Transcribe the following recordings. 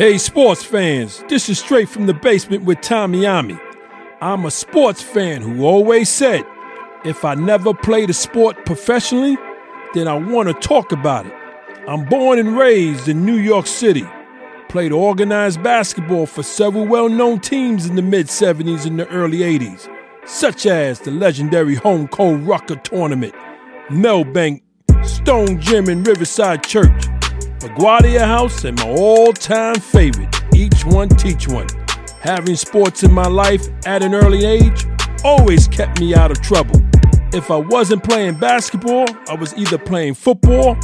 Hey, sports fans, this is straight from the basement with Tommy Ami. I'm a sports fan who always said, if I never played a sport professionally, then I want to talk about it. I'm born and raised in New York City. Played organized basketball for several well known teams in the mid 70s and the early 80s, such as the legendary Holcombe Rucker Tournament, Milbank, Stone Gym, and Riverside Church. LaGuardia House, and my all time favorite, Each One Teach One. Having sports in my life at an early age always kept me out of trouble. If I wasn't playing basketball, I was either playing football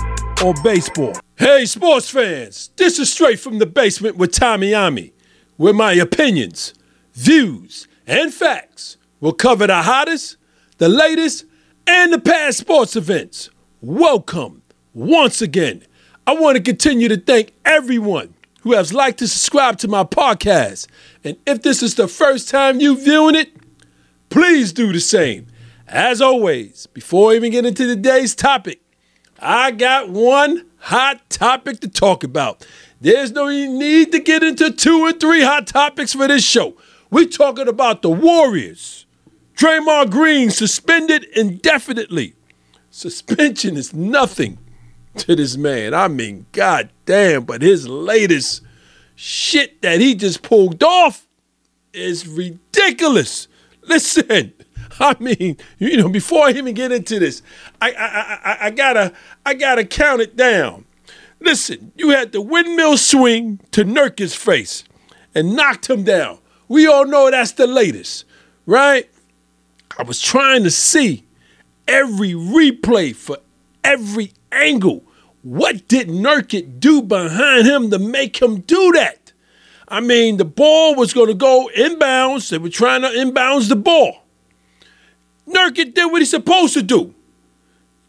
or baseball. Hey, sports fans, this is straight from the basement with Tommy Ami, where my opinions, views, and facts will cover the hottest, the latest, and the past sports events. Welcome once again I want to continue to thank everyone who has liked to subscribe to my podcast. And if this is the first time you viewing it, please do the same. As always, before even get into today's topic, I got one hot topic to talk about. There's no need to get into two and three hot topics for this show. We're talking about the Warriors. Draymond Green suspended indefinitely. Suspension is nothing to this man. I mean, god damn, but his latest shit that he just pulled off is ridiculous. Listen, I mean, you know, before I even get into this, I I, I, I gotta I gotta count it down. Listen, you had the windmill swing to Nurkic's face and knocked him down. We all know that's the latest, right? I was trying to see every replay for every angle what did Nurkic do behind him to make him do that? I mean, the ball was going to go inbounds. They were trying to inbounds the ball. Nurkic did what he's supposed to do.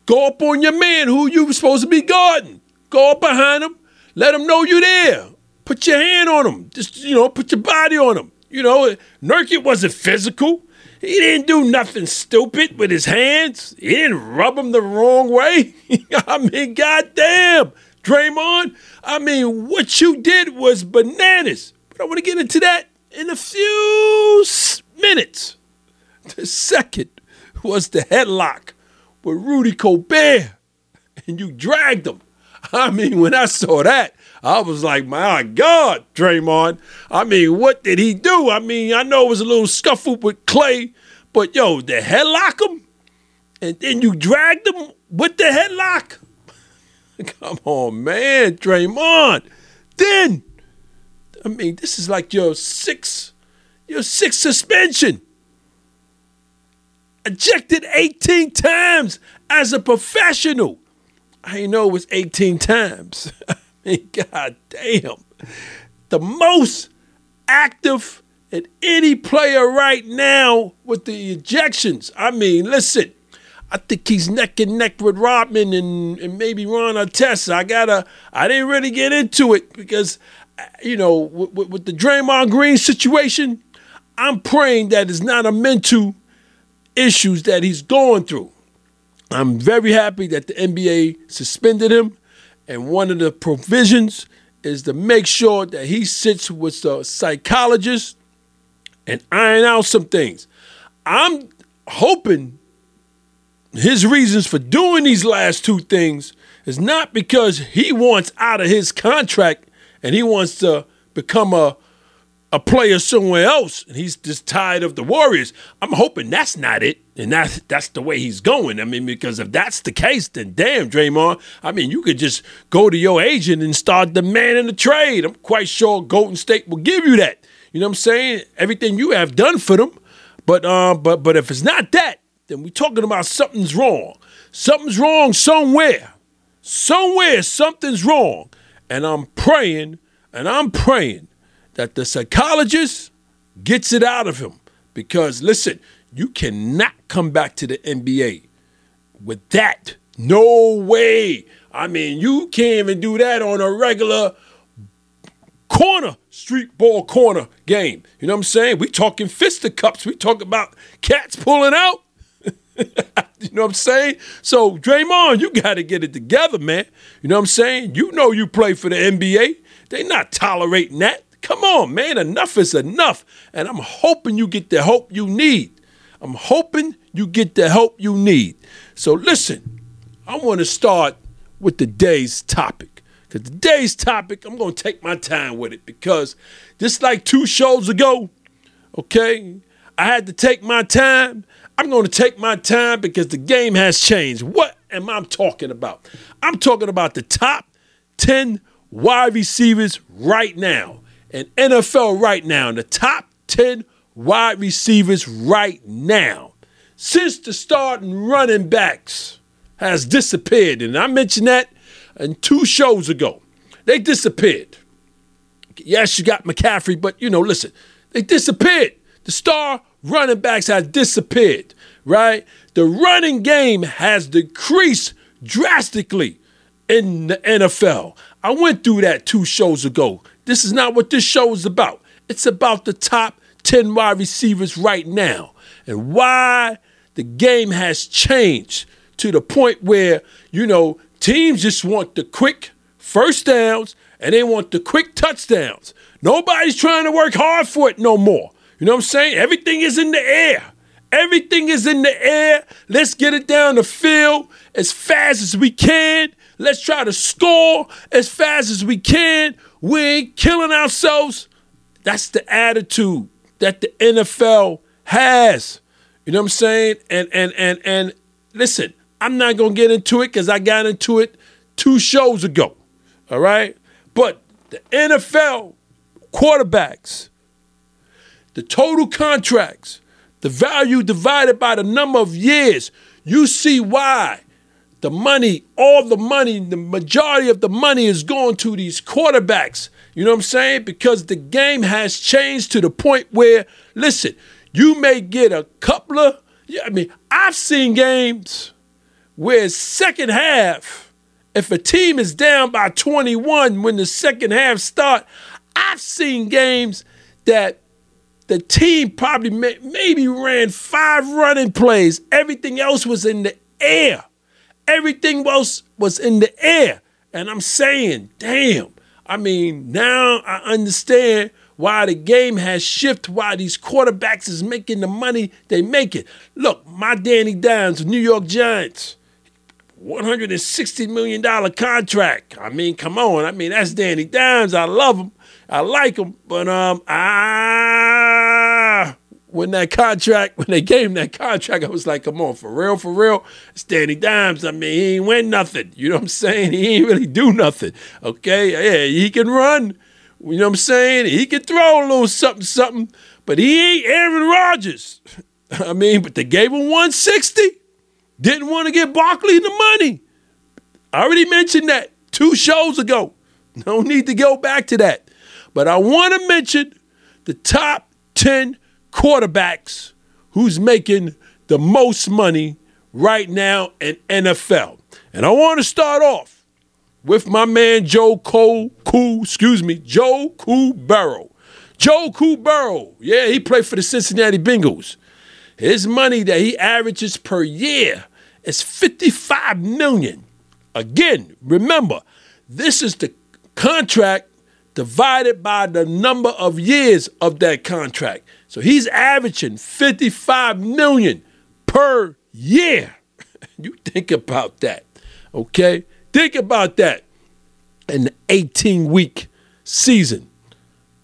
Go up on your man who you were supposed to be guarding. Go up behind him. Let him know you're there. Put your hand on him. Just, you know, put your body on him. You know, Nurkic wasn't physical. He didn't do nothing stupid with his hands. He didn't rub him the wrong way. I mean, goddamn, Draymond. I mean, what you did was bananas. But I want to get into that in a few minutes. The second was the headlock with Rudy Gobert, and you dragged him. I mean, when I saw that, I was like, my God, Draymond. I mean, what did he do? I mean, I know it was a little scuffle with Klay, but yo, the headlock him? And then you dragged him with the headlock? Come on, man, Draymond. Then, I mean, this is like your sixth, your sixth suspension. Ejected 18 times as a professional. I know it was 18 times. mean, God damn. The most active in any player right now with the ejections. I mean, listen, I think he's neck and neck with Rodman and, and maybe Ron Artest. I gotta, I didn't really get into it because, you know, with, with the Draymond Green situation, I'm praying that it's not a mental issues that he's going through. I'm very happy that the NBA suspended him. And one of the provisions is to make sure that he sits with the psychologist and iron out some things. I'm hoping his reasons for doing these last two things is not because he wants out of his contract and he wants to become a a player somewhere else and he's just tired of the Warriors. I'm hoping that's not it. And that's that's the way he's going. I mean, because if that's the case, then damn, Draymond. I mean, you could just go to your agent and start demanding a trade. I'm quite sure Golden State will give you that. You know what I'm saying? Everything you have done for them. But uh, but but if it's not that, then we're talking about something's wrong. Something's wrong somewhere. Somewhere something's wrong. And I'm praying and I'm praying that the psychologist gets it out of him. Because listen, you cannot come back to the NBA with that. No way. I mean, you can't even do that on a regular corner, street ball corner game. You know what I'm saying? We talking fisticuffs. We talk about cats pulling out. you know what I'm saying? So, Draymond, you got to get it together, man. You know what I'm saying? You know you play for the NBA. They not tolerating that. Come on, man. Enough is enough. And I'm hoping you get the help you need. I'm hoping you get the help you need. So listen, I want to start with today's topic. Because today's topic, I'm going to take my time with it because just like two shows ago, okay, I had to take my time. I'm going to take my time because the game has changed. What am I talking about? I'm talking about the top 10 wide receivers right now in NFL right now. The top 10 wide receivers right now. Since the starting running backs has disappeared, and I mentioned that in two shows ago. They disappeared. Yes, you got McCaffrey, but you know, listen, they disappeared. The star running backs have disappeared, right? The running game has decreased drastically in the NFL. I went through that two shows ago. This is not what this show is about. It's about the top 10 wide receivers right now and why the game has changed to the point where, you know, teams just want the quick first downs and they want the quick touchdowns. Nobody's trying to work hard for it no more. You know what I'm saying? Everything is in the air. Everything is in the air. Let's get it down the field as fast as we can. Let's try to score as fast as we can. We ain't killing ourselves. That's the attitude that the NFL has. You know what I'm saying? And and and and listen, I'm not gonna get into it because I got into it two shows ago. All right? But the NFL quarterbacks, the total contracts, the value divided by the number of years, you see why the money, all the money, the majority of the money is going to these quarterbacks. You know what I'm saying? Because the game has changed to the point where, listen, you may get a couple of, I mean, I've seen games where second half, if a team is down by 21 when the second half start, I've seen games that the team probably may, maybe ran five running plays. Everything else was in the air. Everything else was in the air. And I'm saying, damn. I mean, now I understand why the game has shifted, why these quarterbacks is making the money they make it. Look, my Danny Dimes, New York Giants, $160 million contract. I mean, come on. I mean, that's Danny Dimes. I love him. I like him. But um, ah, when that contract, when they gave him that contract, I was like, come on, for real, for real. It's Danny Dimes. I mean, he ain't win nothing. You know what I'm saying? He ain't really do nothing. Okay? Yeah, he can run. You know what I'm saying? He can throw a little something, something, but he ain't Aaron Rodgers. I mean, but they gave him 160. Didn't want to get Barkley the money. I already mentioned that two shows ago. No need to go back to that. But I want to mention the top 10 quarterbacks who's making the most money right now in NFL. And I want to start off with my man Joe Cole, Cool, excuse me, Joe Cool Burrow. Joe Cool Burrow, yeah, he played for the Cincinnati Bengals. His money that he averages per year is 55 million. Again, remember, this is the contract divided by the number of years of that contract. So he's averaging 55 million per year. you think about that. Okay? Think about that. An 18 week season.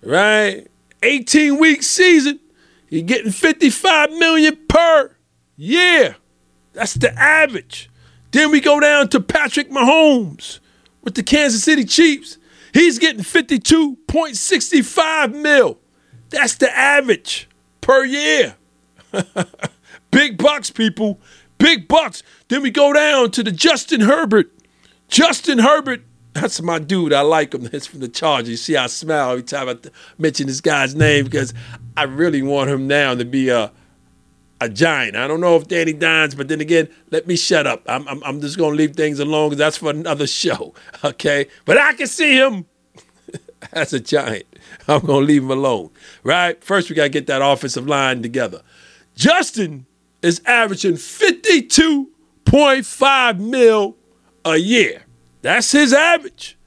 Right? 18 week season. You're getting 55 million per year. That's the average. Then we go down to Patrick Mahomes with the Kansas City Chiefs. He's getting 52.65 mil. That's the average per year. Big bucks, people. Big bucks. Then we go down to the Justin Herbert. Justin Herbert, that's my dude. I like him. That's from the Chargers. You see, I smile every time I mention this guy's name because I really want him now to be a a giant. I don't know if Danny Dimes, but then again, let me shut up. I'm, I'm, I'm just going to leave things alone because that's for another show, okay? But I can see him as a giant. I'm going to leave him alone, right? First, we got to get that offensive line together. Justin is averaging 52.5 mil a year. That's his average.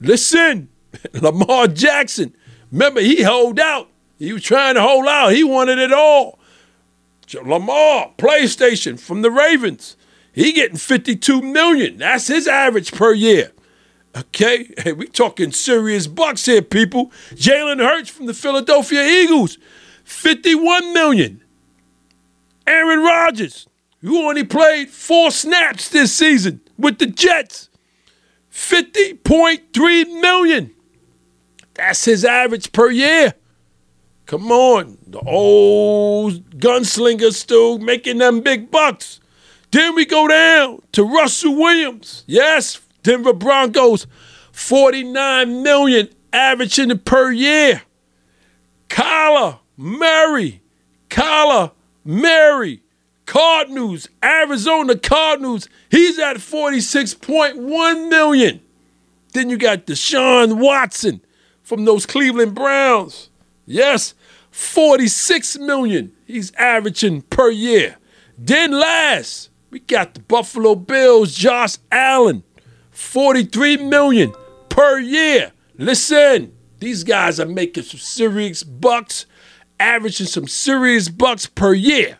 Listen, Lamar Jackson, remember, he held out. He was trying to hold out. He wanted it all. Lamar, PlayStation from the Ravens. He getting 52 million. That's his average per year. Okay, hey, we talking serious bucks here, people. Jalen Hurts from the Philadelphia Eagles, 51 million. Aaron Rodgers, who only played four snaps this season with the Jets, 50.3 million. That's his average per year. Come on, the old gunslinger still making them big bucks. Then we go down to Russell Williams. Yes, Denver Broncos, 49 million averaging per year. Kyler Murray, Kyler Murray, Cardinals, Arizona Cardinals, he's at 46.1 million. Then you got Deshaun Watson from those Cleveland Browns. Yes, 46 million he's averaging per year. Then last, we got the Buffalo Bills, Josh Allen, 43 million per year. Listen, these guys are making some serious bucks, averaging some serious bucks per year.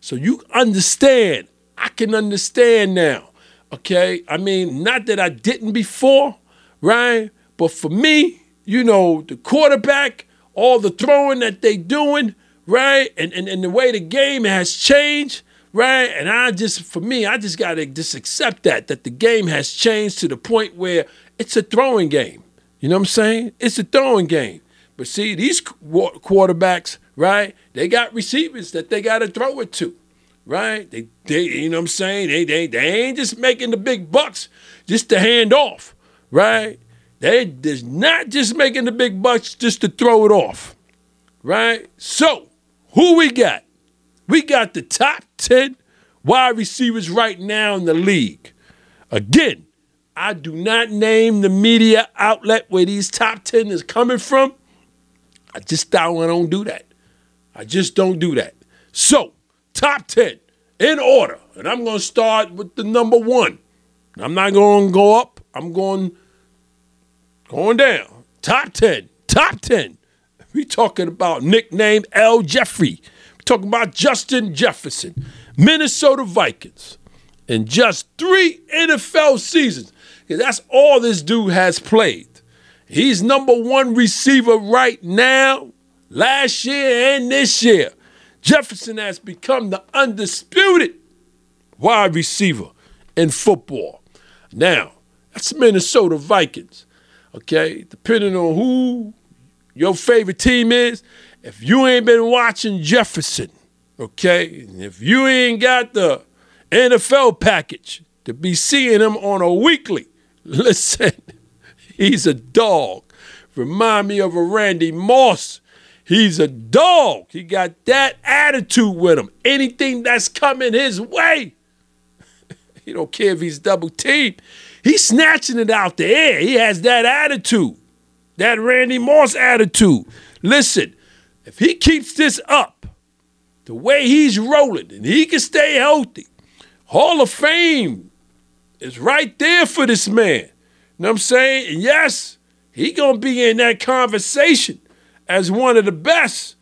So you understand, I can understand now. Okay? I mean, not that I didn't before, right? But for me, you know, the quarterback, all the throwing that they doing, right? And, and, and the way the game has changed, right? And I just, for me, I just got to just accept that, that the game has changed to the point where it's a throwing game. You know what I'm saying? It's a throwing game. But see, these quarterbacks, right? They got receivers that they got to throw it to, right? They, they, you know what I'm saying? They, they, they ain't just making the big bucks just to hand off, right? They, they're not just making the big bucks just to throw it off, right? So, who we got? We got the top 10 wide receivers right now in the league. Again, I do not name the media outlet where these top 10 is coming from. I just don't, I don't do that. I just don't do that. So, top 10 in order. And I'm going to start with the number one. I'm not going to go up. I'm going going down. Top 10. Top 10. We talking about nickname L. Jeffrey. We talking about Justin Jefferson, Minnesota Vikings, in just three NFL seasons. That's all this dude has played. He's number one receiver right now, last year and this year. Jefferson has become the undisputed wide receiver in football. Now, that's Minnesota Vikings. Okay, depending on who your favorite team is, if you ain't been watching Jefferson, okay, and if you ain't got the NFL package to be seeing him on a weekly, listen, he's a dog. Remind me of a Randy Moss. He's a dog. He got that attitude with him. Anything that's coming his way, he don't care if he's double teamed. He's snatching it out the air. He has that attitude, that Randy Moss attitude. Listen, if he keeps this up, the way he's rolling, and he can stay healthy, Hall of Fame is right there for this man. You know what I'm saying? And yes, he gonna be in that conversation as one of the best.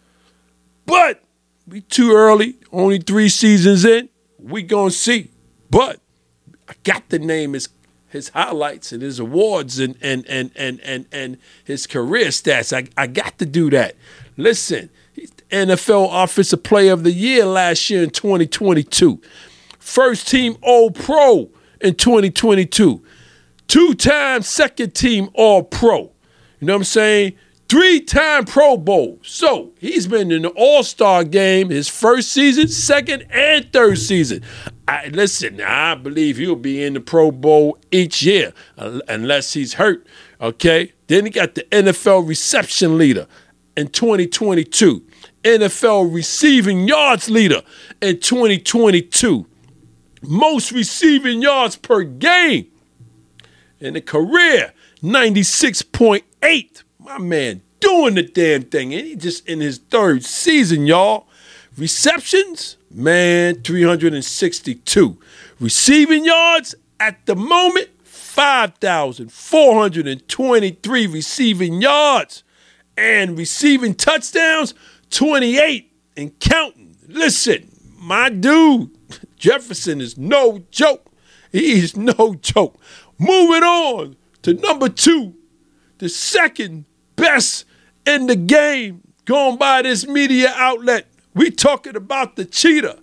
But we too early, only three seasons in. We gonna see. But I got the name his his highlights and his awards and and and and and, and his career stats. I, I got to do that. Listen, he's NFL Offensive Player of the Year last year in 2022. First team All Pro in 2022. Two time second team All Pro. You know what I'm saying? Three time Pro Bowl. So he's been in the All Star game his first season, second, and third season. I, listen, I believe he'll be in the Pro Bowl each year unless he's hurt. Okay. Then he got the NFL reception leader in 2022, NFL receiving yards leader in 2022, most receiving yards per game in the career, 96.8. My man doing the damn thing. And he just in his third season, y'all. Receptions, man, 362. Receiving yards at the moment, 5,423 receiving yards and receiving touchdowns, 28 and counting. Listen, my dude, Jefferson is no joke. He's no joke. Moving on to number two, the second best in the game, going by this media outlet. We talking about the cheetah.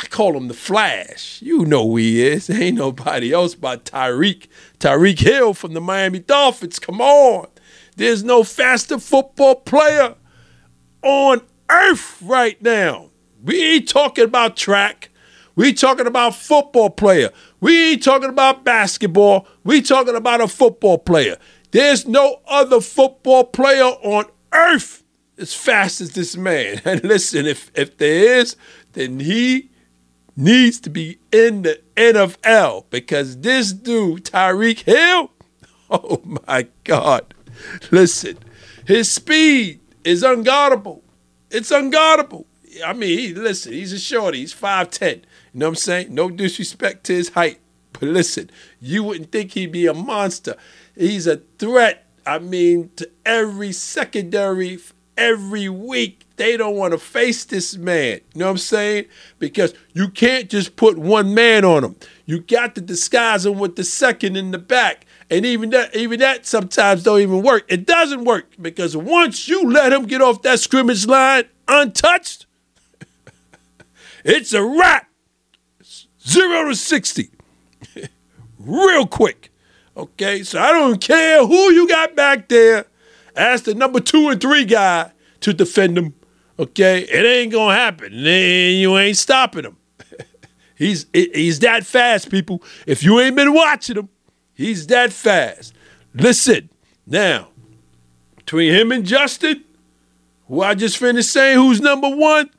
I call him the Flash. You know who he is. Ain't nobody else but Tyreek. Tyreek Hill from the Miami Dolphins. Come on. There's no faster football player on earth right now. We ain't talking about track. We talking about football player. We ain't talking about basketball. We talking about a football player. There's no other football player on earth as fast as this man. And listen, if if there is, then he needs to be in the NFL because this dude, Tyreek Hill, oh my God. Listen, his speed is unguardable. It's unguardable. I mean, he, listen, he's a shorty. He's 5'10. You know what I'm saying? No disrespect to his height. But listen, you wouldn't think he'd be a monster. He's a threat, I mean, to every secondary every week. They don't want to face this man. You know what I'm saying? Because you can't just put one man on him. You got to disguise him with the second in the back. And even that, even that sometimes don't even work. It doesn't work because once you let him get off that scrimmage line untouched, it's a wrap. Zero to 60. Real quick. Okay, so I don't care who you got back there Ask the number two and three guy to defend him. Okay, it ain't gonna happen. You ain't stopping him. he's he's that fast, people. If you ain't been watching him, He's that fast. Listen, now, between him and Justin, who I just finished saying who's number one,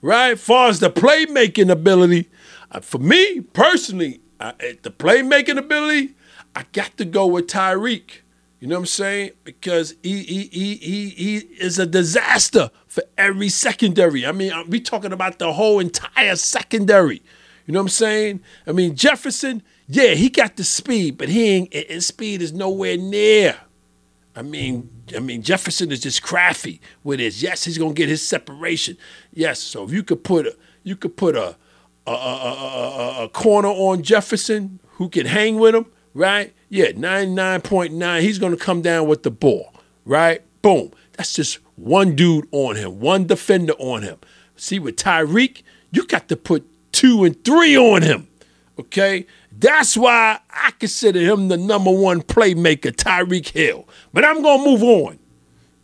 right? Far as the playmaking ability, uh, for me personally, uh, the playmaking ability, I got to go with Tyreek. You know what I'm saying? Because he he he he, he is a disaster for every secondary. I mean, uh, we talking about the whole entire secondary. You know what I'm saying? I mean, Jefferson, yeah, he got the speed, but he ain't his speed is nowhere near. I mean, I mean Jefferson is just crafty with his. Yes, he's gonna get his separation. Yes, so if you could put a you could put a a, a, a, a corner on Jefferson who can hang with him, right? Yeah, 99.9. He's gonna come down with the ball, right? Boom. That's just one dude on him, one defender on him. See, with Tyreek, you got to put two and three on him. Okay? That's why I consider him the number one playmaker, Tyreek Hill. But I'm going to move on.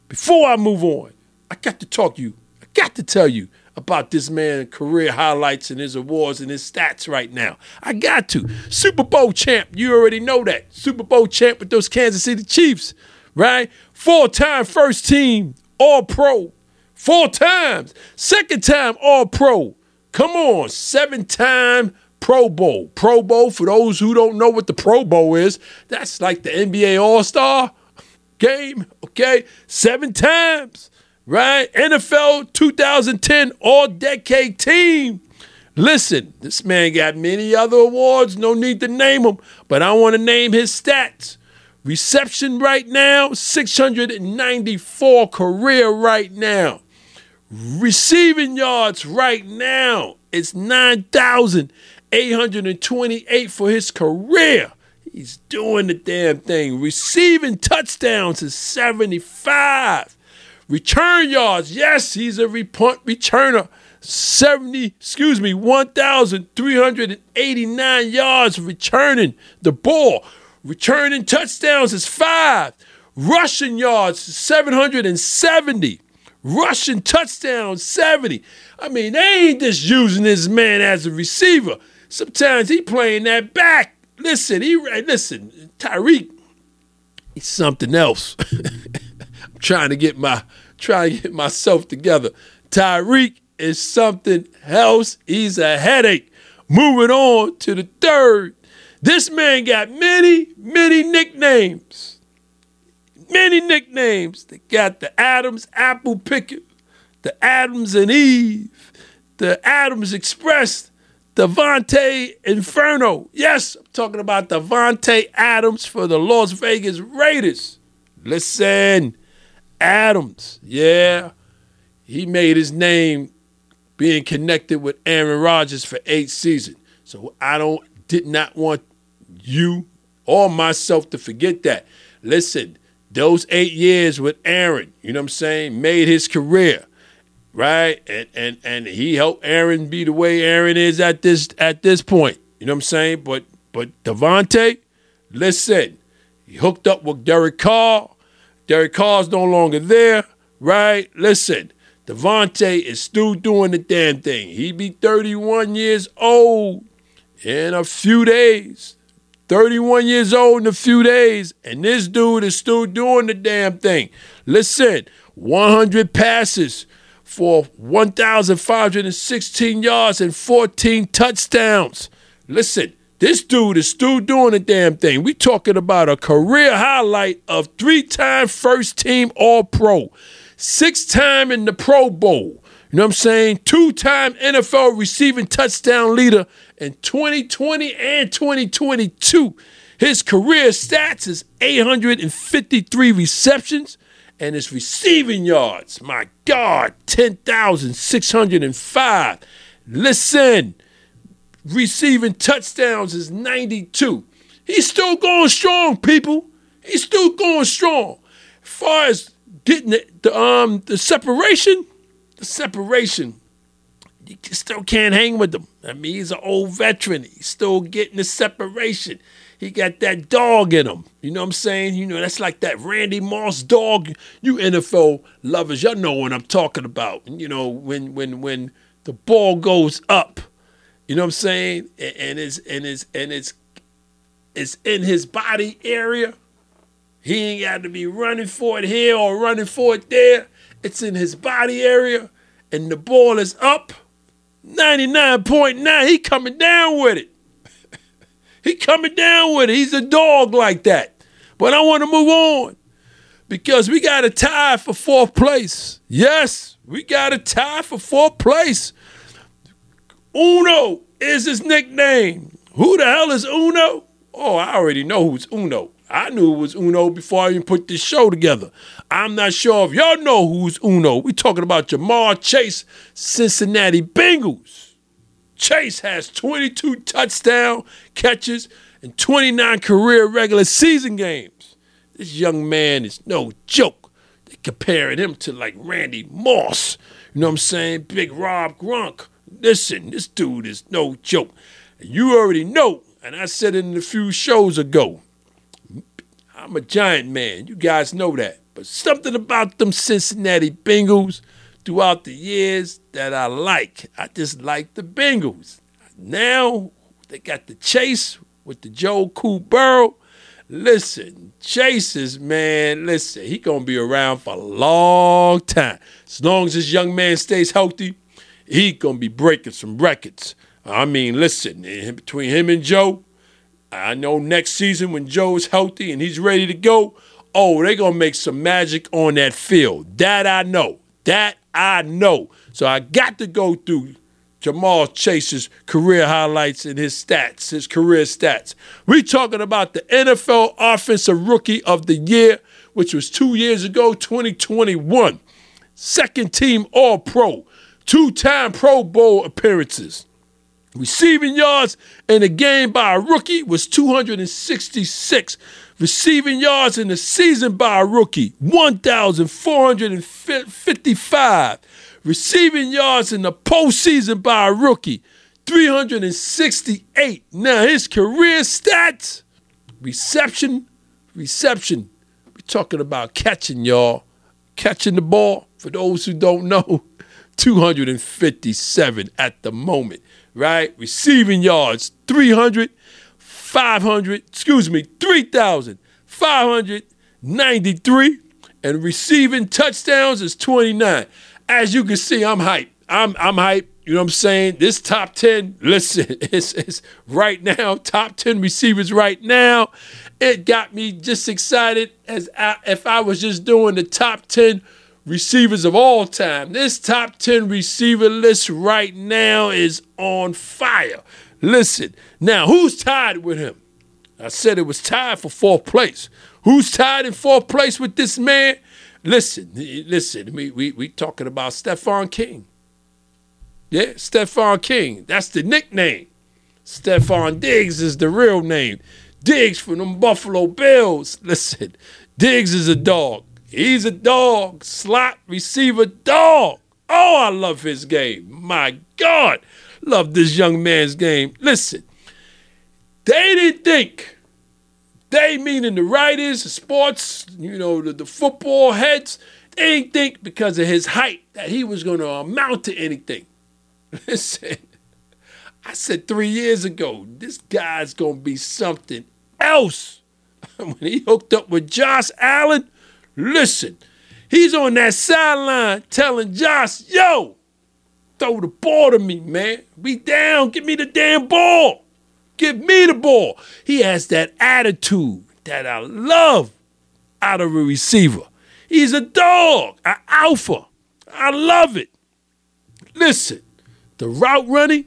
Before I move on, I got to talk to you. I got to tell you about this man's career highlights and his awards and his stats right now. I got to. Super Bowl champ, you already know that. Super Bowl champ with those Kansas City Chiefs, right? Four time first team, all pro. Four times. Second time, all pro. Come on, seven time Pro Bowl. Pro Bowl, for those who don't know what the Pro Bowl is, that's like the NBA All Star game, okay? Seven times, right? NFL 2010 All Decade Team. Listen, this man got many other awards, no need to name them, but I want to name his stats. Reception right now, 694 career right now. Receiving yards right now, it's 9,828 for his career. He's doing the damn thing. Receiving touchdowns is 75. Return yards, yes, he's a repunt returner. 70, excuse me, 1,389 yards returning the ball. Returning touchdowns is five. Rushing yards, 770. Rushing touchdowns, 70. I mean, they ain't just using this man as a receiver. Sometimes he playing that back. Listen, he listen, Tyreek, he's something else. Trying to get my trying to get myself together. Tyreek is something else. He's a headache. Moving on to the third. This man got many, many nicknames. Many nicknames. They got the Adams Apple Picker, the Adams and Eve, the Adams Express, Davante Inferno. Yes, I'm talking about Davante Adams for the Las Vegas Raiders. Listen, Adams, yeah, he made his name being connected with Aaron Rodgers for eight seasons. So I don't did not want you or myself to forget that. Listen, those eight years with Aaron, you know what I'm saying, made his career right? And and and he helped Aaron be the way Aaron is at this at this point. You know what I'm saying? But but Davante, listen, he hooked up with Derek Carr. Derek Carr's no longer there, right? Listen, Davante is still doing the damn thing. He be 31 years old in a few days. 31 years old in a few days, and this dude is still doing the damn thing. Listen, 100 passes, for 1,516 yards and 14 touchdowns. Listen, this dude is still doing the damn thing. We talking about a career highlight of three-time first-team All-Pro, six-time in the Pro Bowl. You know what I'm saying? Two-time NFL receiving touchdown leader in 2020 and 2022. His career stats is 853 receptions, and his receiving yards, my God, 10,605. Listen, receiving touchdowns is 92. He's still going strong, people. He's still going strong. As far as getting the, the um the separation, the separation, you still can't hang with him. I mean, he's an old veteran. He's still getting the separation. He got that dog in him. You know what I'm saying? You know, that's like that Randy Moss dog. You NFL lovers, y'all know what I'm talking about. You know, when when when the ball goes up, you know what I'm saying? And, it's and it's and it's it's in his body area. He ain't got to be running for it here or running for it there. It's in his body area, and the ball is up. 99.9. He coming down with it. He coming down with it. He's a dog like that. But I want to move on because we got a tie for fourth place. Yes, we got a tie for fourth place. Uno is his nickname. Who the hell is Uno? Oh, I already know who's Uno. I knew it was Uno before I even put this show together. I'm not sure if y'all know who's Uno. We talking about Ja'Marr Chase, Cincinnati Bengals. Chase has 22 touchdown catches and 29 career regular season games. This young man is no joke. They comparing him to like Randy Moss. You know what I'm saying? Big Rob Gronk. Listen, this dude is no joke. You already know, and I said it in a few shows ago. I'm a giant man. You guys know that. But something about them Cincinnati Bengals – throughout the years that I like. I just like the Bengals. Now they got the chase with the Joe Cool Burrow. Listen, Chases, man, listen, he gonna be around for a long time. As long as this young man stays healthy, he gonna be breaking some records. I mean, listen, between him and Joe, I know next season when Joe is healthy and he's ready to go, oh, they gonna make some magic on that field. That I know. That I know. So I got to go through Ja'Marr Chase's career highlights and his stats, his career stats. we talking about the NFL Offensive Rookie of the Year, which was two years ago, 2021. Second team All Pro, two time Pro Bowl appearances. Receiving yards in a game by a rookie was 266. Receiving yards in the season by a rookie, 1,455. Receiving yards in the postseason by a rookie, 368. Now, his career stats reception, reception. We're talking about catching, y'all. Catching the ball, for those who don't know, 257 at the moment, right? Receiving yards, 300. 500, excuse me, 3,593. And receiving touchdowns is 29. As you can see, I'm hyped. I'm, I'm hyped. You know what I'm saying? This top 10, listen, it's, it's right now, top 10 receivers right now. It got me just excited as I, if I was just doing the top 10 receivers of all time. This top 10 receiver list right now is on fire. Listen, now who's tied with him? I said it was tied for fourth place. Who's tied in fourth place with this man? Listen, listen, we we, we talking about Stephon King. Yeah, Stephon King. That's the nickname. Stefon Diggs is the real name. Diggs from them Buffalo Bills. Listen, Diggs is a dog. He's a dog. Slot receiver dog. Oh, I love his game. My God. Love this young man's game. Listen, they didn't think, they meaning the writers, the sports, you know, the, the football heads, they didn't think because of his height that he was going to amount to anything. Listen, I said three years ago, this guy's going to be something else. when he hooked up with Josh Allen, listen, he's on that sideline telling Josh, yo, throw the ball to me, man. We down, give me the damn ball. Give me the ball. He has that attitude that I love out of a receiver. He's a dog, an alpha. I love it. Listen, the route running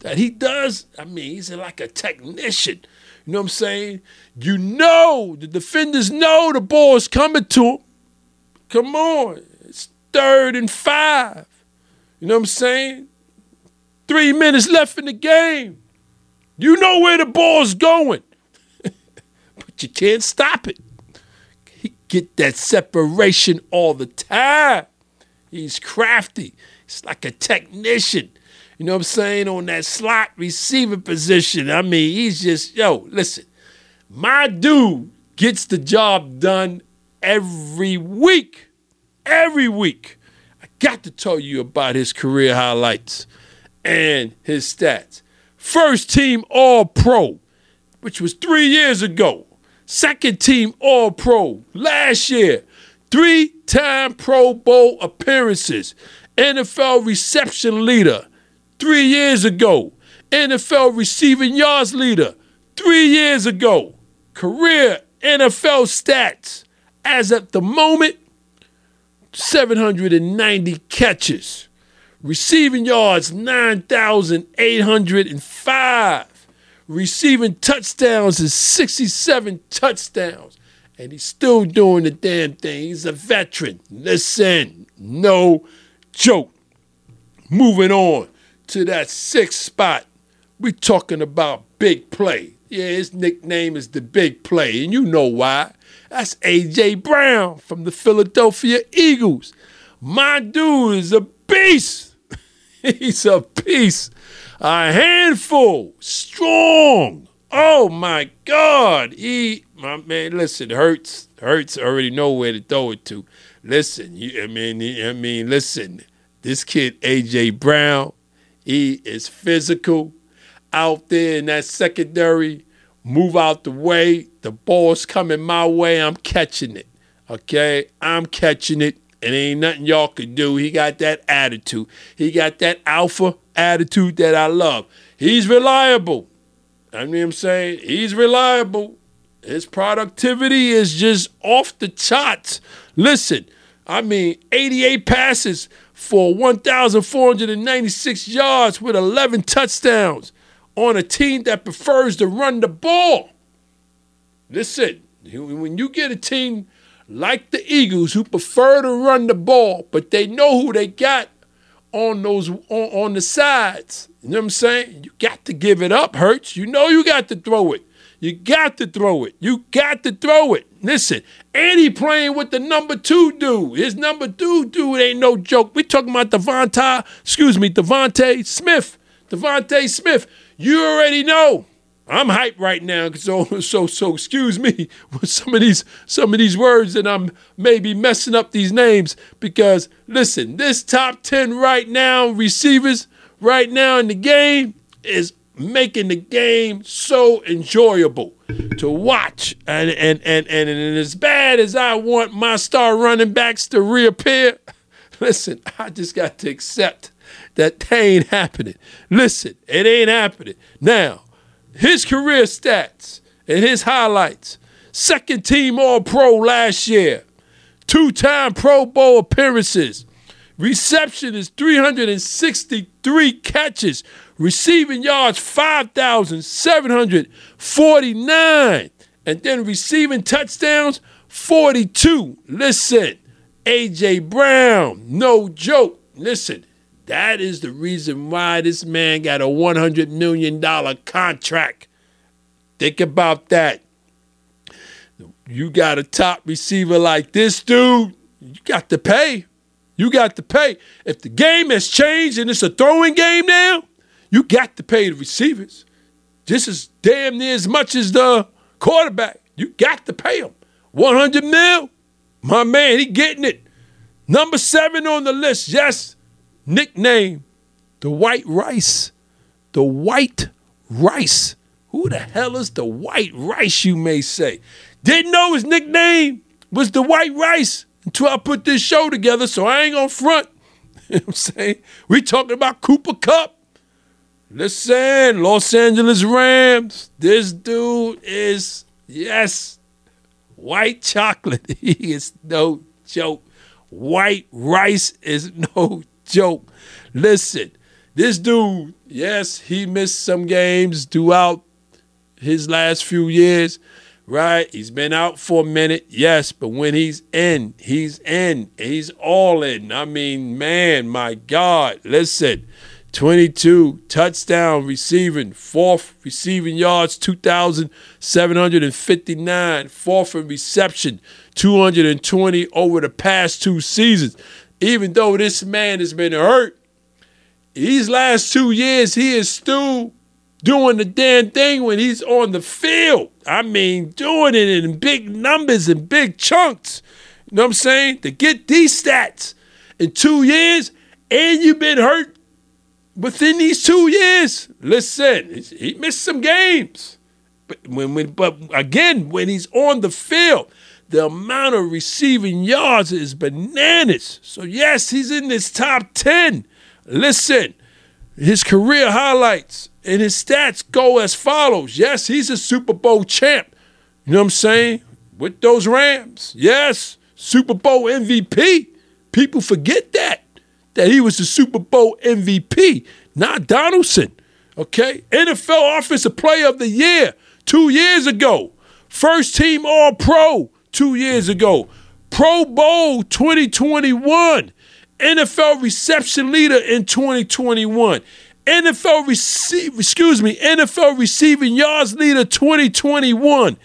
that he does, I mean, he's like a technician. You know what I'm saying? You know, the defenders know the ball is coming to him. Come on. It's third and five. You know what I'm saying? Three minutes left in the game. You know where the ball's going, but you can't stop it. He get that separation all the time. He's crafty. He's like a technician. You know what I'm saying? On that slot receiver position. I mean, he's just, yo, listen, my dude gets the job done every week. Every week. I got to tell you about his career highlights and his stats. First team All Pro, which was three years ago. Second team All Pro last year. Three time Pro Bowl appearances. NFL reception leader three years ago. NFL receiving yards leader three years ago. Career NFL stats as at the moment 790 catches. Receiving yards, 9,805. Receiving touchdowns is 67 touchdowns. And he's still doing the damn thing. He's a veteran. Listen, no joke. Moving on to that sixth spot. We talking about big play. Yeah, his nickname is the big play, and you know why. That's A.J. Brown from the Philadelphia Eagles. My dude is a beast. He's a piece, a handful, strong. Oh my God. He, my man, listen, Hurts, Hurts already know where to throw it to. Listen, you, I mean, I mean, listen, this kid, AJ Brown, he is physical out there in that secondary. Move out the way. The ball's coming my way. I'm catching it. Okay? I'm catching it and ain't nothing y'all can do. He got that attitude. He got that alpha attitude that I love. He's reliable. I mean, I'm saying he's reliable. His productivity is just off the charts. Listen, I mean, 88 passes for 1,496 yards with 11 touchdowns on a team that prefers to run the ball. Listen, when you get a team like the Eagles, who prefer to run the ball, but they know who they got on those on, on the sides. You know what I'm saying? You got to give it up, Hurts. You know you got to throw it. You got to throw it. You got to throw it. Listen, and he playing with the number two dude. His number two dude ain't no joke. We talking about Devonta, excuse me, DeVonta Smith. DeVonta Smith. You already know I'm hyped right now, so so so excuse me with some of these some of these words that I'm maybe messing up these names because listen, this top 10 right now receivers right now in the game is making the game so enjoyable to watch. And and and and, and as bad as I want my star running backs to reappear, listen, I just got to accept that they ain't happening. Listen, it ain't happening. Now, his career stats and his highlights. Second team All Pro last year. two time Pro Bowl appearances. Reception is 363 catches. Receiving yards 5,749. And then receiving touchdowns 42. Listen, A.J. Brown, no joke. Listen, that is the reason why this man got a $100 million contract. Think about that. You got a top receiver like this dude, you got to pay. You got to pay. If the game has changed and it's a throwing game now, you got to pay the receivers. Just as damn near as much as the quarterback. You got to pay them. 100 mil, my man, he getting it. Number seven on the list, yes, nickname, the White Rice. The White Rice. Who the hell is the White Rice, you may say? Didn't know his nickname was the White Rice until I put this show together, so I ain't gonna front. you know what I'm saying? We talking about Cooper Kupp. Listen, Los Angeles Rams. This dude is, yes, white chocolate. He is no joke. White rice is no joke. Listen, this dude, yes, he missed some games throughout his last few years right? He's been out for a minute, yes, but when he's in, he's in. He's all in. I mean, man, my God. Listen, 22 touchdown receiving, fourth receiving yards, 2,759, fourth in reception, 220 over the past two seasons. Even though this man has been hurt, these last two years, he is still doing the damn thing when he's on the field. I mean, doing it in big numbers and big chunks. You know what I'm saying? To get these stats in two years, and you've been hurt within these two years. Listen, he missed some games. But when, when but again, when he's on the field, the amount of receiving yards is bananas. So yes, he's in this top 10. Listen, his career highlights and his stats go as follows. Yes, he's a Super Bowl champ. You know what I'm saying? With those Rams. Yes, Super Bowl MVP. People forget that. That he was the Super Bowl MVP, not Donaldson. Okay? NFL Offensive Player of the Year two years ago. First team All Pro two years ago. Pro Bowl 2021. NFL reception leader in 2021. NFL receive, excuse me, NFL receiving yards leader 2021.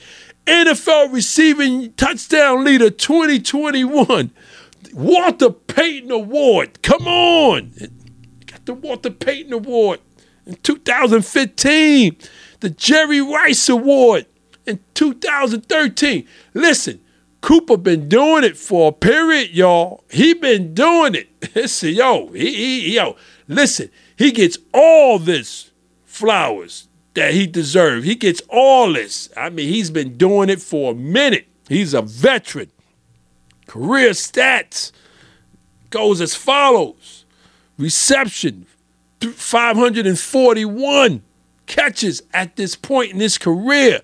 NFL receiving touchdown leader 2021. Walter Payton Award. Come on. Got the Walter Payton Award in 2015. The Jerry Rice Award in 2013. Listen, Cooper been doing it for a period, y'all. He been doing it. Listen, yo, he, he, yo, listen, he gets all this flowers that he deserves. He gets all this. I mean, he's been doing it for a minute. He's a veteran. Career stats goes as follows reception 541 catches at this point in his career.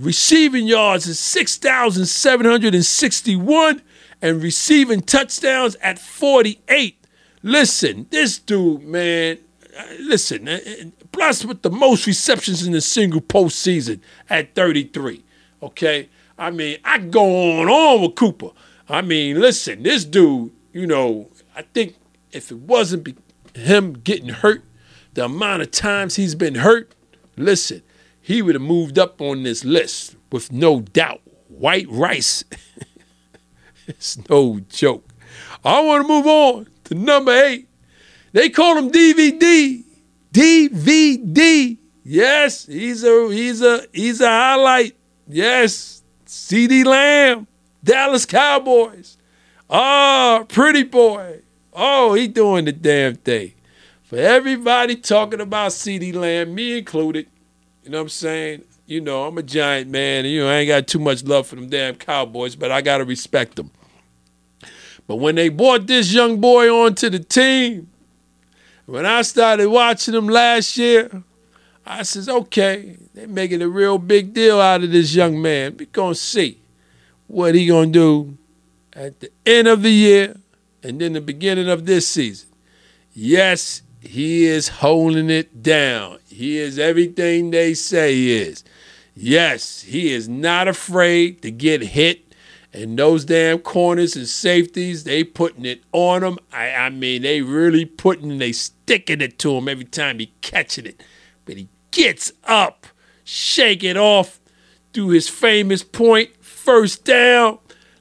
Receiving yards is 6,761 and receiving touchdowns at 48. Listen, this dude, man, listen, uh, uh, plus with the most receptions in a single postseason at 33. Okay? I mean, I go on on with Cooper. I mean, listen, this dude, you know, I think if it wasn't be- him getting hurt, the amount of times he's been hurt, listen, he would have moved up on this list with no doubt. White rice. it's no joke. I want to move on to number eight. They call him DVD. DVD. Yes, he's a he's a he's a highlight. Yes, CeeDee Lamb, Dallas Cowboys. Oh, pretty boy. Oh, he doing the damn thing. For everybody talking about CeeDee Lamb, me included. You know what I'm saying? You know, I'm a giant man, and you know, I ain't got too much love for them damn Cowboys, but I gotta respect them. But when they brought this young boy onto the team, when I started watching him last year, I says, okay, they're making a real big deal out of this young man. We're gonna see what he gonna do at the end of the year and then the beginning of this season. Yes, he is holding it down. He is everything they say he is. Yes, he is not afraid to get hit. And those damn corners and safeties, they putting it on him. I, I mean, they really putting, they sticking it to him every time he catching it. But he gets up, shake it off, do his famous point, first down.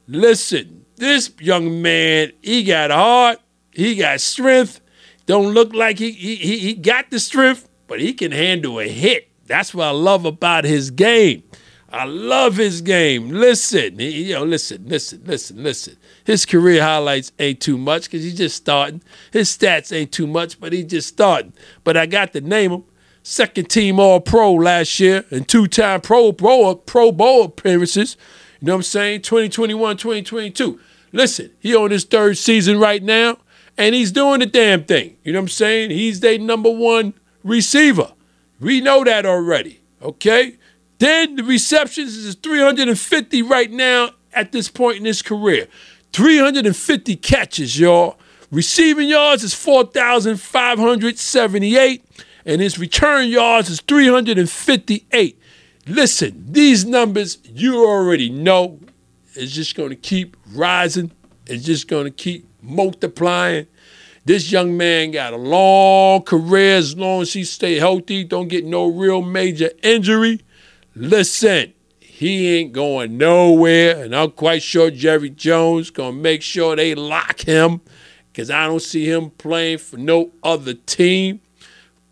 Listen, this young man, he got heart, he got strength. Don't look like he, he, he got the strength, but he can handle a hit. That's what I love about his game. I love his game. Listen, he, know, listen, listen, listen, listen. His career highlights ain't too much because he's just starting. His stats ain't too much, but he's just starting. But I got to name him. Second team All Pro last year and two time Pro Pro Pro Bowl appearances. You know what I'm saying? 2021, 2022. Listen, he on his third season right now, and he's doing the damn thing. You know what I'm saying? He's their number one receiver. We know that already. Okay? Then the receptions is 350 right now at this point in his career. 350 catches, y'all. Receiving yards is 4,578, and his return yards is 358. Listen, these numbers you already know is just going to keep rising. It's just going to keep multiplying. This young man got a long career as long as he stay healthy, don't get no real major injury. Listen, he ain't going nowhere, and I'm quite sure Jerry Jones gonna make sure they lock him, because I don't see him playing for no other team,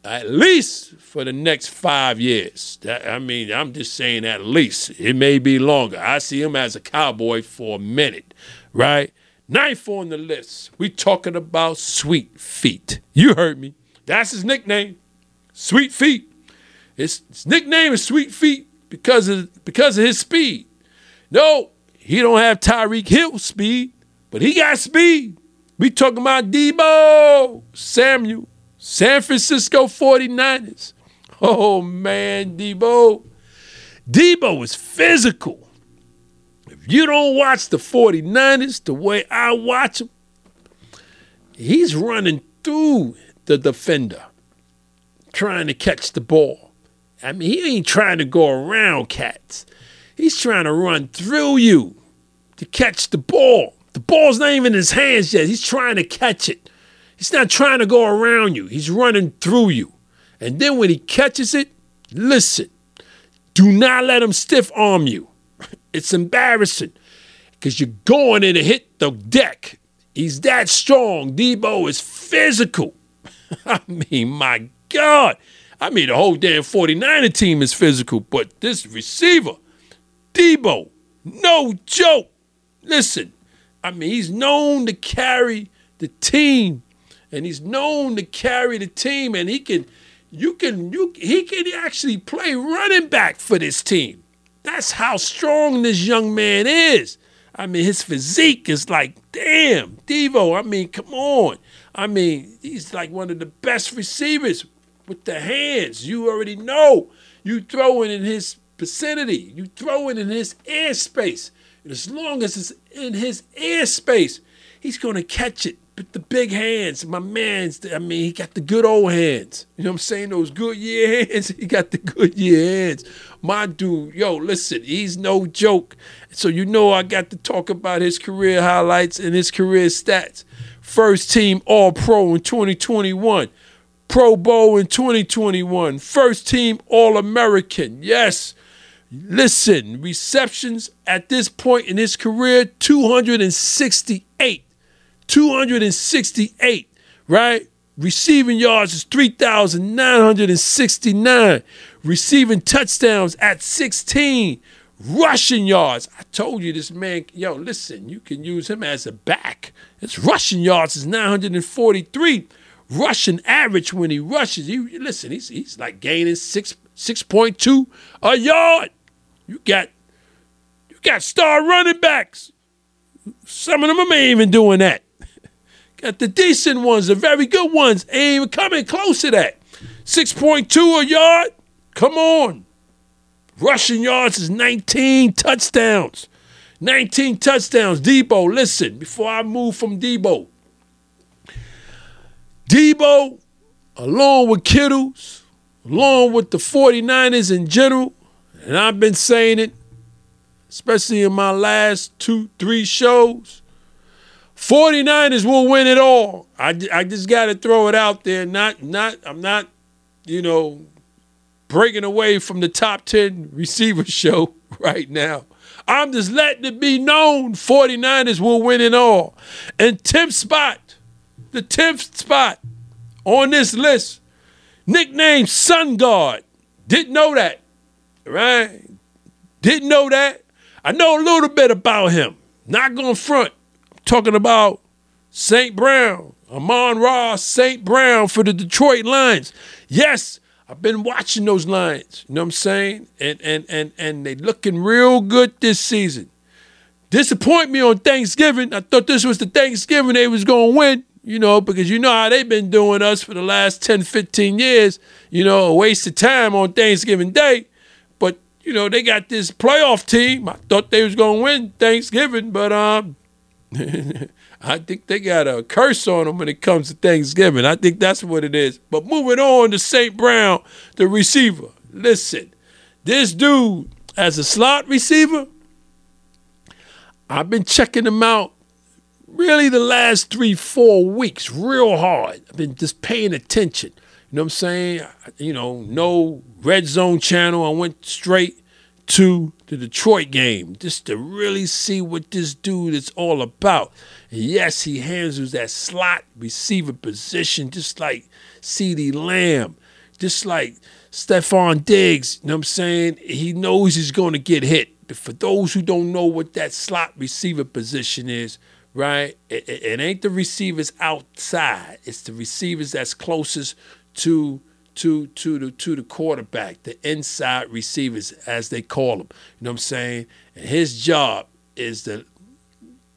at least for the next five years. That, I mean, I'm just saying at least. It may be longer. I see him as a cowboy for a minute, right? Ninth on the list, we talking about Sweet Feet. You heard me. That's his nickname, Sweet Feet. His, his nickname is Sweet Feet because of because of his speed. No, he don't have Tyreek Hill speed, but he got speed. We talking about Deebo Samuel, San Francisco 49ers. Oh man, Deebo. Deebo is physical. If you don't watch the 49ers the way I watch them, he's running through the defender, trying to catch the ball. I mean, he ain't trying to go around cats. He's trying to run through you to catch the ball. The ball's not even in his hands yet. He's trying to catch it. He's not trying to go around you. He's running through you. And then when he catches it, listen, do not let him stiff arm you. It's embarrassing because you're going in to hit the deck. He's that strong. Deebo is physical. I mean, my God. I mean, the whole damn 49er team is physical, but this receiver, Deebo, no joke. Listen, I mean, he's known to carry the team, and he's known to carry the team, and he can, you can, you, he can actually play running back for this team. That's how strong this young man is. I mean, his physique is like, damn, Deebo. I mean, come on. I mean, he's like one of the best receivers with the hands. You already know. You throw it in his vicinity. You throw it in his airspace. And as long as it's in his airspace, he's going to catch it. The big hands, my man's, I mean, he got the good old hands. You know what I'm saying? Those Goodyear hands. He got the Goodyear hands. My dude, yo, listen, he's no joke. So you know I got to talk about his career highlights and his career stats. First team All Pro in 2021. Pro Bowl in 2021. First team All American. Yes. Listen, receptions at this point in his career 268. 268, right? Receiving yards is 3,969. Receiving touchdowns at 16. Rushing yards. I told you this man, yo, listen, you can use him as a back. His rushing yards is 943. Rushing average when he rushes. He, listen, he's, he's like gaining six 6.2 a yard. You got you got star running backs. Some of them ain't even doing that. Got the decent ones, the very good ones, ain't even coming close to that. 6.2 a yard? Come on. Rushing yards is 19 touchdowns. 19 touchdowns. Deebo, listen, before I move from Deebo. Deebo, along with Kittles, along with the 49ers in general, and I've been saying it, especially in my last two, three shows, 49ers will win it all. I, I just got to throw it out there. Not, not, I'm not, you know, breaking away from the top 10 receiver show right now. I'm just letting it be known 49ers will win it all. And 10th spot, the 10th spot on this list, nicknamed Sun God. Didn't know that, right? Didn't know that. I know a little bit about him. Not going front. Talking about St. Brown, Amon-Ra, St. Brown for the Detroit Lions. Yes, I've been watching those Lions. You know what I'm saying? And and and and they looking real good this season. Disappoint me on Thanksgiving. I thought this was the Thanksgiving they was gonna win. You know, because you know how they've been doing us for the last 10, 15 years. You know, a waste of time on Thanksgiving Day. But you know, they got this playoff team. I thought they was gonna win Thanksgiving, but um I think they got a curse on them when it comes to Thanksgiving. I think that's what it is. But moving on to St. Brown, the receiver. Listen, this dude, as a slot receiver, I've been checking him out really the last three, four weeks, real hard. I've been just paying attention. You know what I'm saying? You know, no red zone channel. I went straight to the Detroit game just to really see what this dude is all about. And yes, he handles that slot receiver position just like CeeDee Lamb, just like Stefon Diggs. You know what I'm saying? He knows he's going to get hit. But for those who don't know what that slot receiver position is, right? It, it, it ain't the receivers outside. It's the receivers that's closest to to to the to the quarterback, the inside receivers as they call them. You know what I'm saying? And his job is to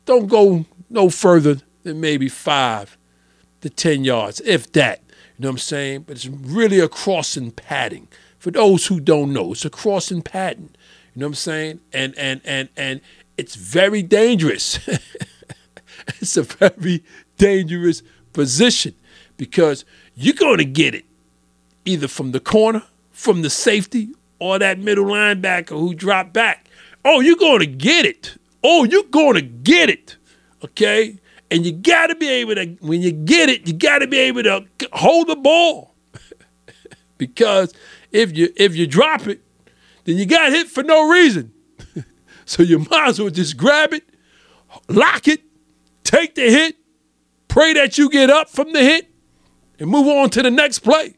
don't go no further than maybe five to ten yards, if that. You know what I'm saying? But it's really a crossing padding. For those who don't know, it's a crossing pattern. You know what I'm saying? And and and and it's very dangerous. it's a very dangerous position because you're going to get it either from the corner, from the safety, or that middle linebacker who dropped back. Oh, you're going to get it. Oh, you're going to get it. Okay? And you got to be able to, when you get it, you got to be able to hold the ball. because if you if you drop it, then you got hit for no reason. so you might as well just grab it, lock it, take the hit, pray that you get up from the hit, and move on to the next play.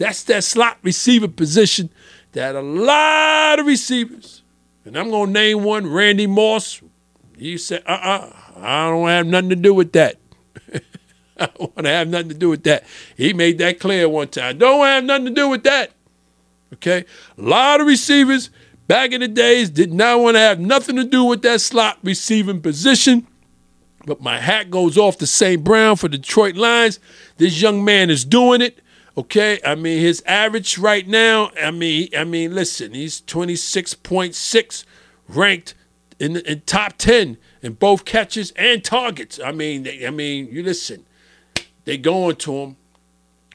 That's that slot receiver position that a lot of receivers, and I'm going to name one, Randy Moss. He said, uh uh I don't have nothing to do with that. I don't want to have nothing to do with that. He made that clear one time. Don't have nothing to do with that. Okay? A lot of receivers back in the days did not want to have nothing to do with that slot receiving position. But my hat goes off to St. Brown for Detroit Lions. This young man is doing it. Okay, I mean his average right now. I mean, I mean, listen, he's twenty six point six ranked in in top ten in both catches and targets. I mean, they, I mean, you listen, they going to him,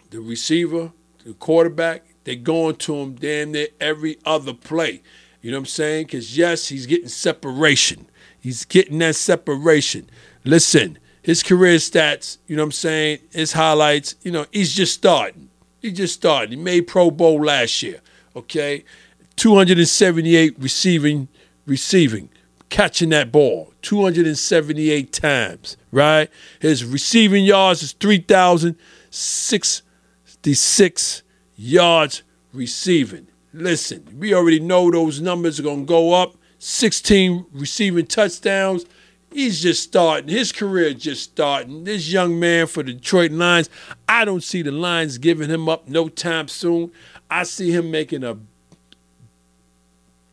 the receiver, the quarterback. They going to him damn near every other play. You know what I'm saying? Because yes, he's getting separation. He's getting that separation. Listen, his career stats, you know what I'm saying, his highlights, you know, he's just starting. He just started. He made Pro Bowl last year. Okay, 278 receiving, receiving, catching that ball 278 times. Right. His receiving yards is 3,066 yards receiving. Listen, we already know those numbers are gonna go up. 16 receiving touchdowns. He's just starting. His career just starting. This young man for the Detroit Lions, I don't see the Lions giving him up no time soon. I see him making a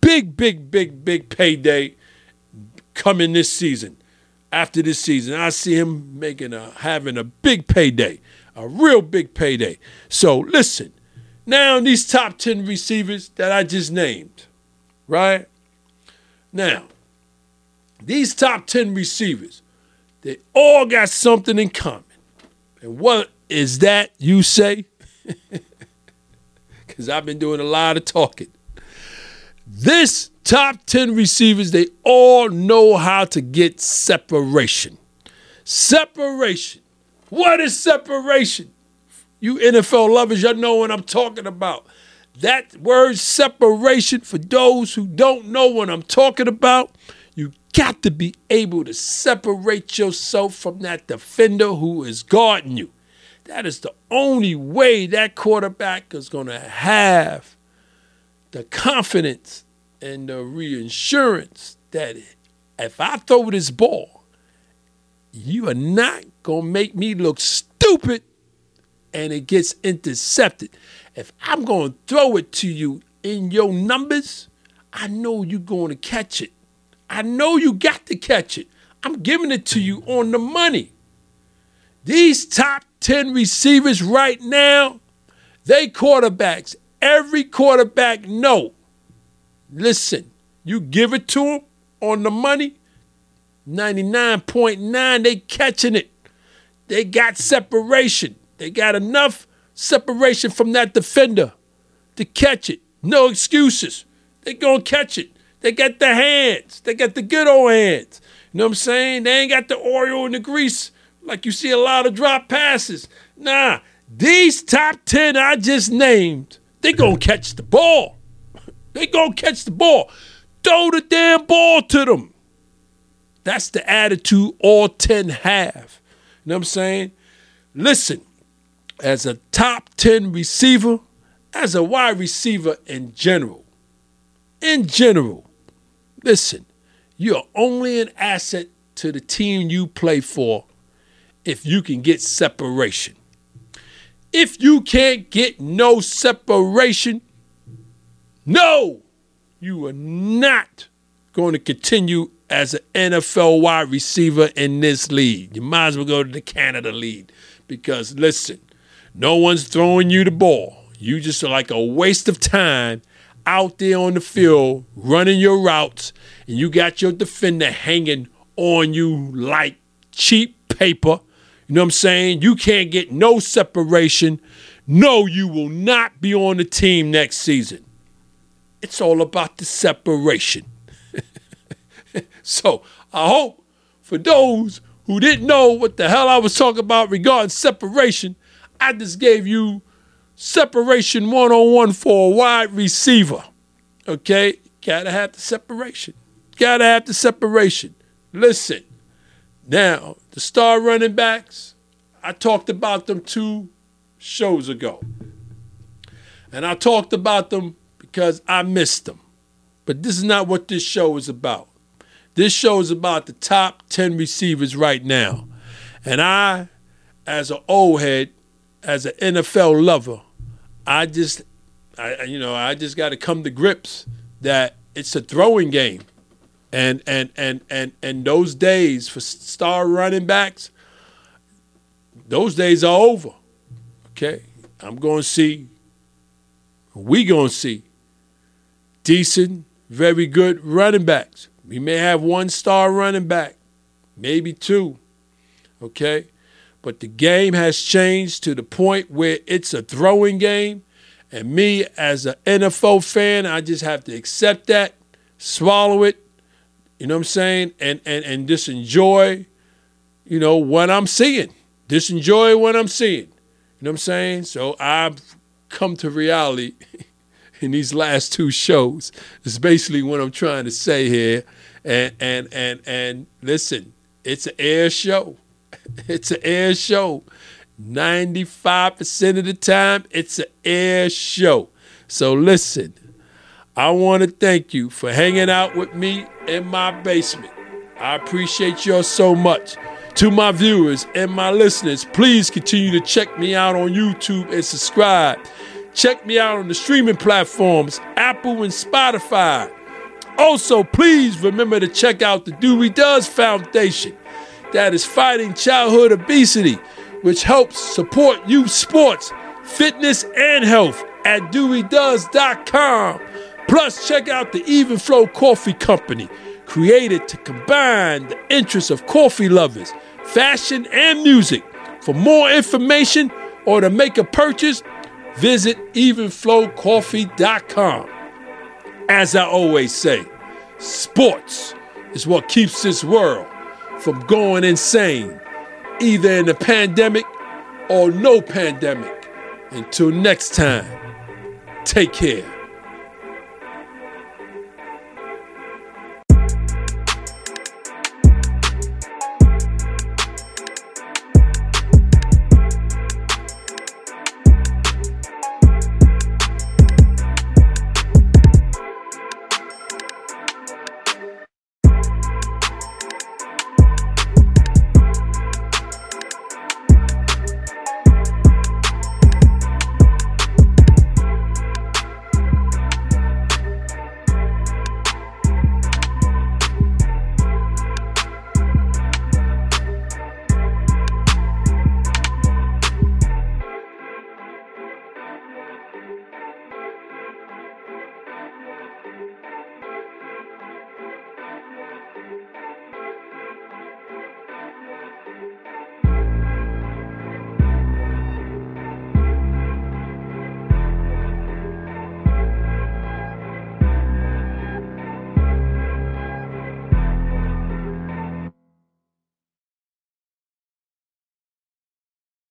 big, big, big, big payday coming this season. After this season, I see him making a having a big payday, a real big payday. So listen, now these top 10 receivers that I just named, right? Now, these top 10 receivers, they all got something in common. And what is that, you say? Because I've been doing a lot of talking. This top 10 receivers, they all know how to get separation. Separation. What is separation? You NFL lovers, y'all know what I'm talking about. That word separation, for those who don't know what I'm talking about, you got to be able to separate yourself from that defender who is guarding you. That is the only way that quarterback is going to have the confidence and the reassurance that if I throw this ball, you are not going to make me look stupid and it gets intercepted. If I'm going to throw it to you in your numbers, I know you're going to catch it. I know you got to catch it. I'm giving it to you on the money. These top 10 receivers right now, they quarterbacks. Every quarterback know. Listen, you give it to them on the money, 99.9, they catching it. They got separation. They got enough separation from that defender to catch it. No excuses. They gonna catch it. They got the hands. They got the good old hands. You know what I'm saying? They ain't got the oil and the grease like you see a lot of drop passes. Nah, these top 10 I just named, they gonna catch the ball. They gonna catch the ball. Throw the damn ball to them. That's the attitude all 10 have. You know what I'm saying? Listen, as a top 10 receiver, as a wide receiver in general, in general, listen, you're only an asset to the team you play for if you can get separation. If you can't get no separation, no, you are not going to continue as an NFL wide receiver in this league. You might as well go to the Canada League because listen, no one's throwing you the ball. You just are like a waste of time out there on the field running your routes, and you got your defender hanging on you like cheap paper. You know what I'm saying? You can't get no separation. No, you will not be on the team next season. It's all about the separation. so I hope for those who didn't know what the hell I was talking about regarding separation, I just gave you separation one on one for a wide receiver. Okay? Gotta have the separation. Gotta have the separation. Listen, now, the star running backs, I talked about them two shows ago. And I talked about them because I missed them. But this is not what this show is about. This show is about the top 10 receivers right now. And I, as an old head, as an NFL lover, I just, I, you know, I just got to come to grips that it's a throwing game, and and and and and those days for star running backs, those days are over. Okay, I'm going to see. We going to see decent, very good running backs. We may have one star running back, maybe two. Okay, but the game has changed to the point where it's a throwing game. And me, as an NFL fan, I just have to accept that, swallow it, you know what I'm saying? And and and just enjoy, you know, what I'm seeing. Just enjoy what I'm seeing. You know what I'm saying? So I've come to reality in these last two shows. It's basically what I'm trying to say here. And and and and listen, it's an air show. It's an air show. 95% of the time, it's an air show. So listen, I want to thank you for hanging out with me in my basement. I appreciate you all so much. To my viewers and my listeners, please continue to check me out on YouTube and subscribe. Check me out on the streaming platforms, Apple and Spotify. Also, please remember to check out the Dewey Does Foundation that is fighting childhood obesity, which helps support youth sports, fitness, and health at DeweyDoes.com. Plus, check out the Even Flow Coffee Company, created to combine the interests of coffee lovers, fashion, and music. For more information or to make a purchase, visit evenflowcoffee.com. As I always say, sports is what keeps this world from going insane, either in the pandemic or no pandemic. Until next time, take care.